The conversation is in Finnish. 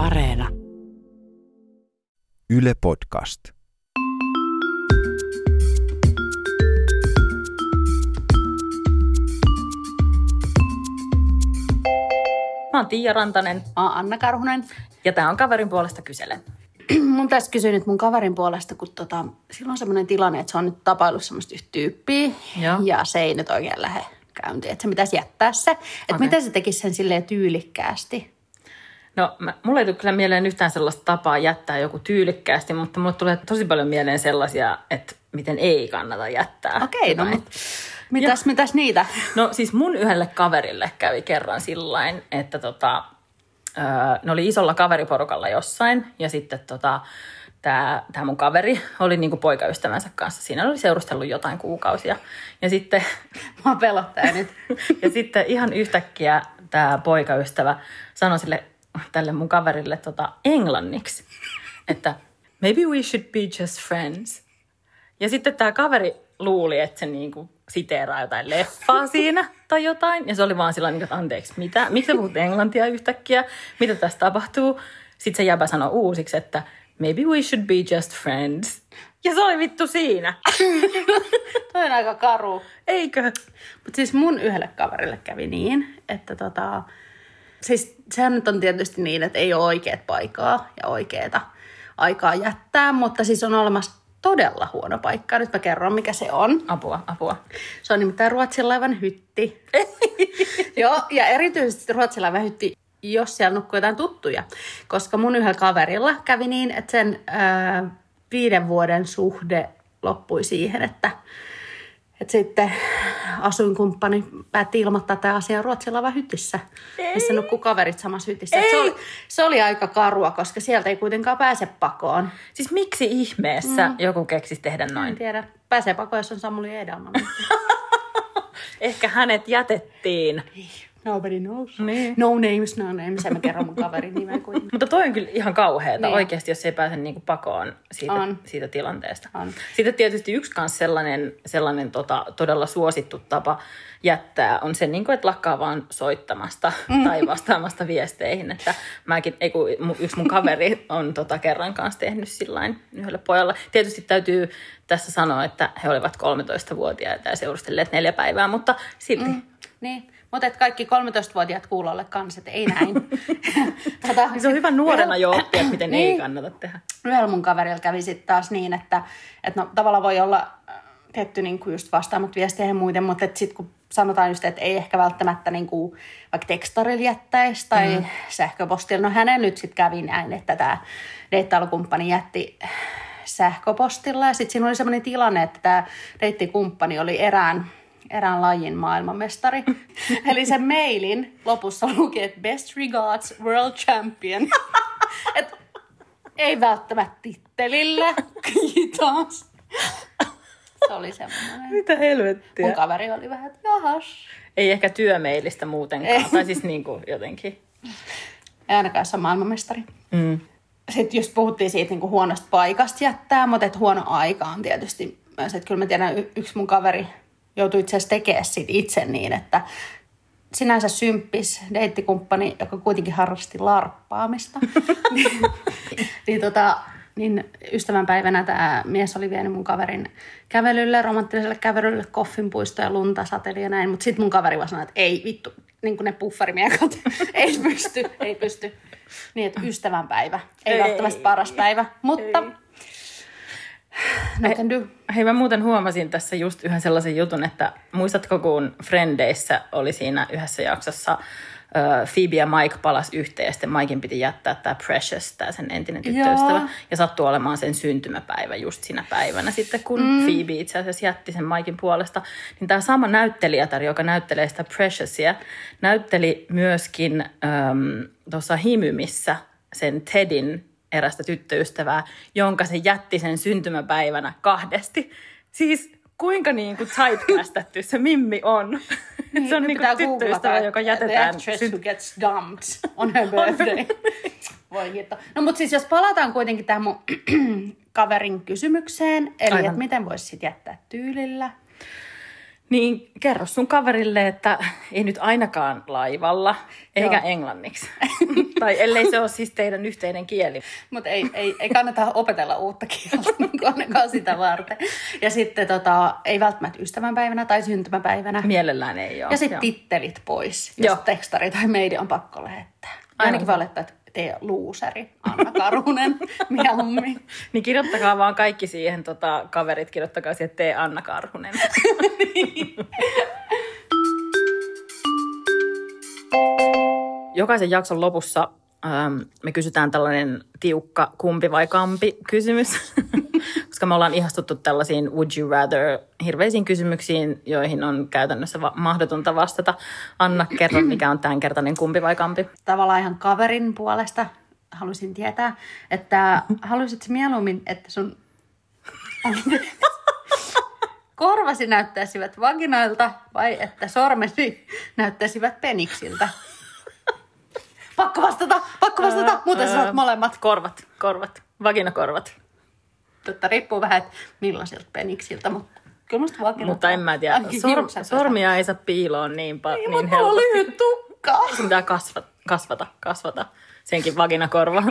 Areena. Yle Podcast. Mä oon Tiia Rantanen Mä oon Anna Karhunen. ja tää on Kaverin puolesta kyselen. mun tässä kysyä nyt mun kaverin puolesta, kun tota, sillä on semmoinen tilanne, että se on nyt tapaillut semmoista yhtä tyyppiä. Joo. Ja se ei nyt oikein lähde käyntiin, että se pitäisi jättää se. Että Okei. miten se tekisi sen silleen tyylikkäästi. No, mä, mulla ei tule kyllä mieleen yhtään sellaista tapaa jättää joku tyylikkäästi, mutta mulle tulee tosi paljon mieleen sellaisia, että miten ei kannata jättää. Okei, no jotain. mut mitäs, mitäs niitä? No siis mun yhdelle kaverille kävi kerran sillain, että tota, öö, ne oli isolla kaveriporukalla jossain ja sitten tota, tämä tää mun kaveri oli niinku poikaystävänsä kanssa. Siinä oli seurustellut jotain kuukausia. Ja sitten, Mä pelottaa nyt. ja sitten ihan yhtäkkiä tämä poikaystävä sanoi sille, tälle mun kaverille tota, englanniksi, että maybe we should be just friends. Ja sitten tämä kaveri luuli, että se niinku siteeraa jotain leffaa siinä tai jotain. Ja se oli vaan sillä että anteeksi, mitä? Miksi sä puhut englantia yhtäkkiä? Mitä tässä tapahtuu? Sitten se jäbä sanoi uusiksi, että maybe we should be just friends. Ja se oli vittu siinä. Toi on aika karu. Eikö? Mutta siis mun yhdelle kaverille kävi niin, että tota, siis sehän nyt on tietysti niin, että ei ole oikeat paikkaa ja oikeeta aikaa jättää, mutta siis on olemassa todella huono paikka. Nyt mä kerron, mikä se on. Apua, apua. Se on nimittäin Ruotsin laivan hytti. Joo, ja erityisesti Ruotsin laivan hytti, jos siellä nukkuu jotain tuttuja. Koska mun yhdellä kaverilla kävi niin, että sen ää, viiden vuoden suhde loppui siihen, että, että sitten asuinkumppani päätti ilmoittaa tämä asia Ruotsin laivan hytissä, missä nukkuu kaverit samassa hytissä. Et Se, oli, se oli aika karua, koska sieltä ei kuitenkaan pääse pakoon. Siis miksi ihmeessä mm. joku keksisi tehdä En noin? tiedä, pääsee pakoon, jos on Samuli Edelman. Ehkä hänet jätettiin. Nobody knows. Niin. No names, no names. En mä kerro mun kaverin nimen kuin. Mutta toi on kyllä ihan kauheata Niin. oikeasti, jos ei pääse niinku pakoon siitä, On. siitä tilanteesta. On. Sitten tietysti yksi kans sellainen, sellainen tota, todella suosittu tapa jättää on se, niinku, että lakkaa vaan soittamasta Mm. tai vastaamasta viesteihin. Että mäkin, ei kun, yksi mun kaveri on tota, kerran kanssa tehnyt sillain yhdelle pojalle. Tietysti täytyy tässä sanoa, että he olivat 13-vuotiaita ja seurustelleet neljä päivää, mutta silti. Mm. Niin, mutta et kaikki 13-vuotiaat kuulolle kanssa, että ei näin. tota, se on hyvä nuorena jo oppia, että miten ei Niin. kannata tehdä. Yhdellä mun kaverilla kävi sitten taas niin, että, että no, tavallaan voi olla äh, tietty niin kuin just vastaamat viesteihin ja muuten, mutta sitten kun sanotaan just, että ei ehkä välttämättä niin kuin, vaikka tekstarilla jättäisi tai mm. sähköpostilla. No hänen nyt sitten kävi näin, että tämä deittailukumppani jätti sähköpostilla ja sitten siinä oli sellainen tilanne, että tämä deittikumppani oli erään erään lajin maailmanmestari. Eli sen mailin lopussa luki, että best regards world champion. Et ei välttämättä tittelillä. Kiitos. Se oli semmoinen. Mitä helvettiä? Mun kaveri oli vähän, että jahas. Ei ehkä työmeilistä muutenkaan, Ei. tai siis niin kuin jotenkin. Ei ainakaan se on maailmanmestari. Mm. Sitten just puhuttiin siitä niin kuin huonosta paikasta jättää, mutta et huono aika on tietysti myös. Että kyllä mä tiedän, y- yksi mun kaveri joutui itse asiassa tekemään sit itse niin, että sinänsä symppis deittikumppani, joka kuitenkin harrasti larppaamista. niin, niin, tota, niin ystävänpäivänä tämä mies oli vienyt mun kaverin kävelylle, romanttiselle kävelylle, koffinpuisto ja lunta sateli ja näin. Mutta sitten mun kaveri vaan sanoi, että ei vittu, niin kuin ne puffarimiekat, ei pysty, ei pysty. Niin, että ystävänpäivä, ei, Ei. välttämättä paras päivä, mutta Ei. No can do. Hei, mä muuten huomasin tässä just yhden sellaisen jutun, että muistatko kun Frendeissä oli siinä yhdessä jaksossa ö, Phoebe ja Mike palas yhteen ja sitten Mikein piti jättää tämä Precious, tämä sen entinen tyttöystävä. Joo. Ja sattui olemaan sen syntymäpäivä just siinä päivänä sitten, kun mm. Phoebe itse asiassa jätti sen Mikein puolesta. Niin tämä sama näyttelijätar, joka näyttelee sitä Preciosia, näytteli myöskin äm, tuossa Himymissä sen Tedin erästä tyttöystävää, jonka se jätti sen syntymäpäivänä kahdesti. Siis kuinka niin kuin typecastetty se Mimmi on. se on niin kuin tyttöystävä, joka The jätetään. actress syn- who gets dumped on her birthday. Voi hitto. No mutta siis jos palataan kuitenkin tähän mun kaverin kysymykseen, eli että miten voisi sit jättää tyylillä. Niin kerro sun kaverille, että ei nyt ainakaan laivalla, eikä Joo. englanniksi. tai ellei se ole siis teidän yhteinen kieli. Mutta ei, ei, ei kannata opetella uutta kieltä niin ainakaan sitä varten. Ja sitten tota, ei välttämättä ystävänpäivänä tai syntymäpäivänä. Mielellään ei ole. Ja sitten tittelit pois, jos Joo. tekstari tai meidän on pakko lähettää. Ainakin olettaa, että tee luuseri, Anna Karunen, mieluummin. Niin kirjoittakaa vaan kaikki siihen, tota, kaverit, kirjoittakaa siihen, tee Anna Karhunen. Jokaisen jakson lopussa ähm, me kysytään tällainen tiukka kumpi vai kampi kysymys, koska me ollaan ihastuttu tällaisiin would you rather hirveisiin kysymyksiin, joihin on käytännössä va- mahdotonta vastata. Anna, kerro, mikä on tämänkertainen kumpi vai kampi? Tavallaan ihan kaverin puolesta haluaisin tietää, että haluaisit mieluummin, että sun korvasi näyttäisivät vaginoilta vai että sormesi näyttäisivät peniksiltä? Pakko vastata, pakko vastata, muuten sä saat molemmat. Korvat, korvat, vaginakorvat. Totta riippuu vähän, että millaisilta peniksiltä, mutta kyllä musta vaginat Mutta en mä tiedä, Sor- sormia ei saa piiloon niin, pa- Ei, niin helposti. lyhyt tukka. Sun pitää kasvata, kasvata, kasvata senkin vaginakorva.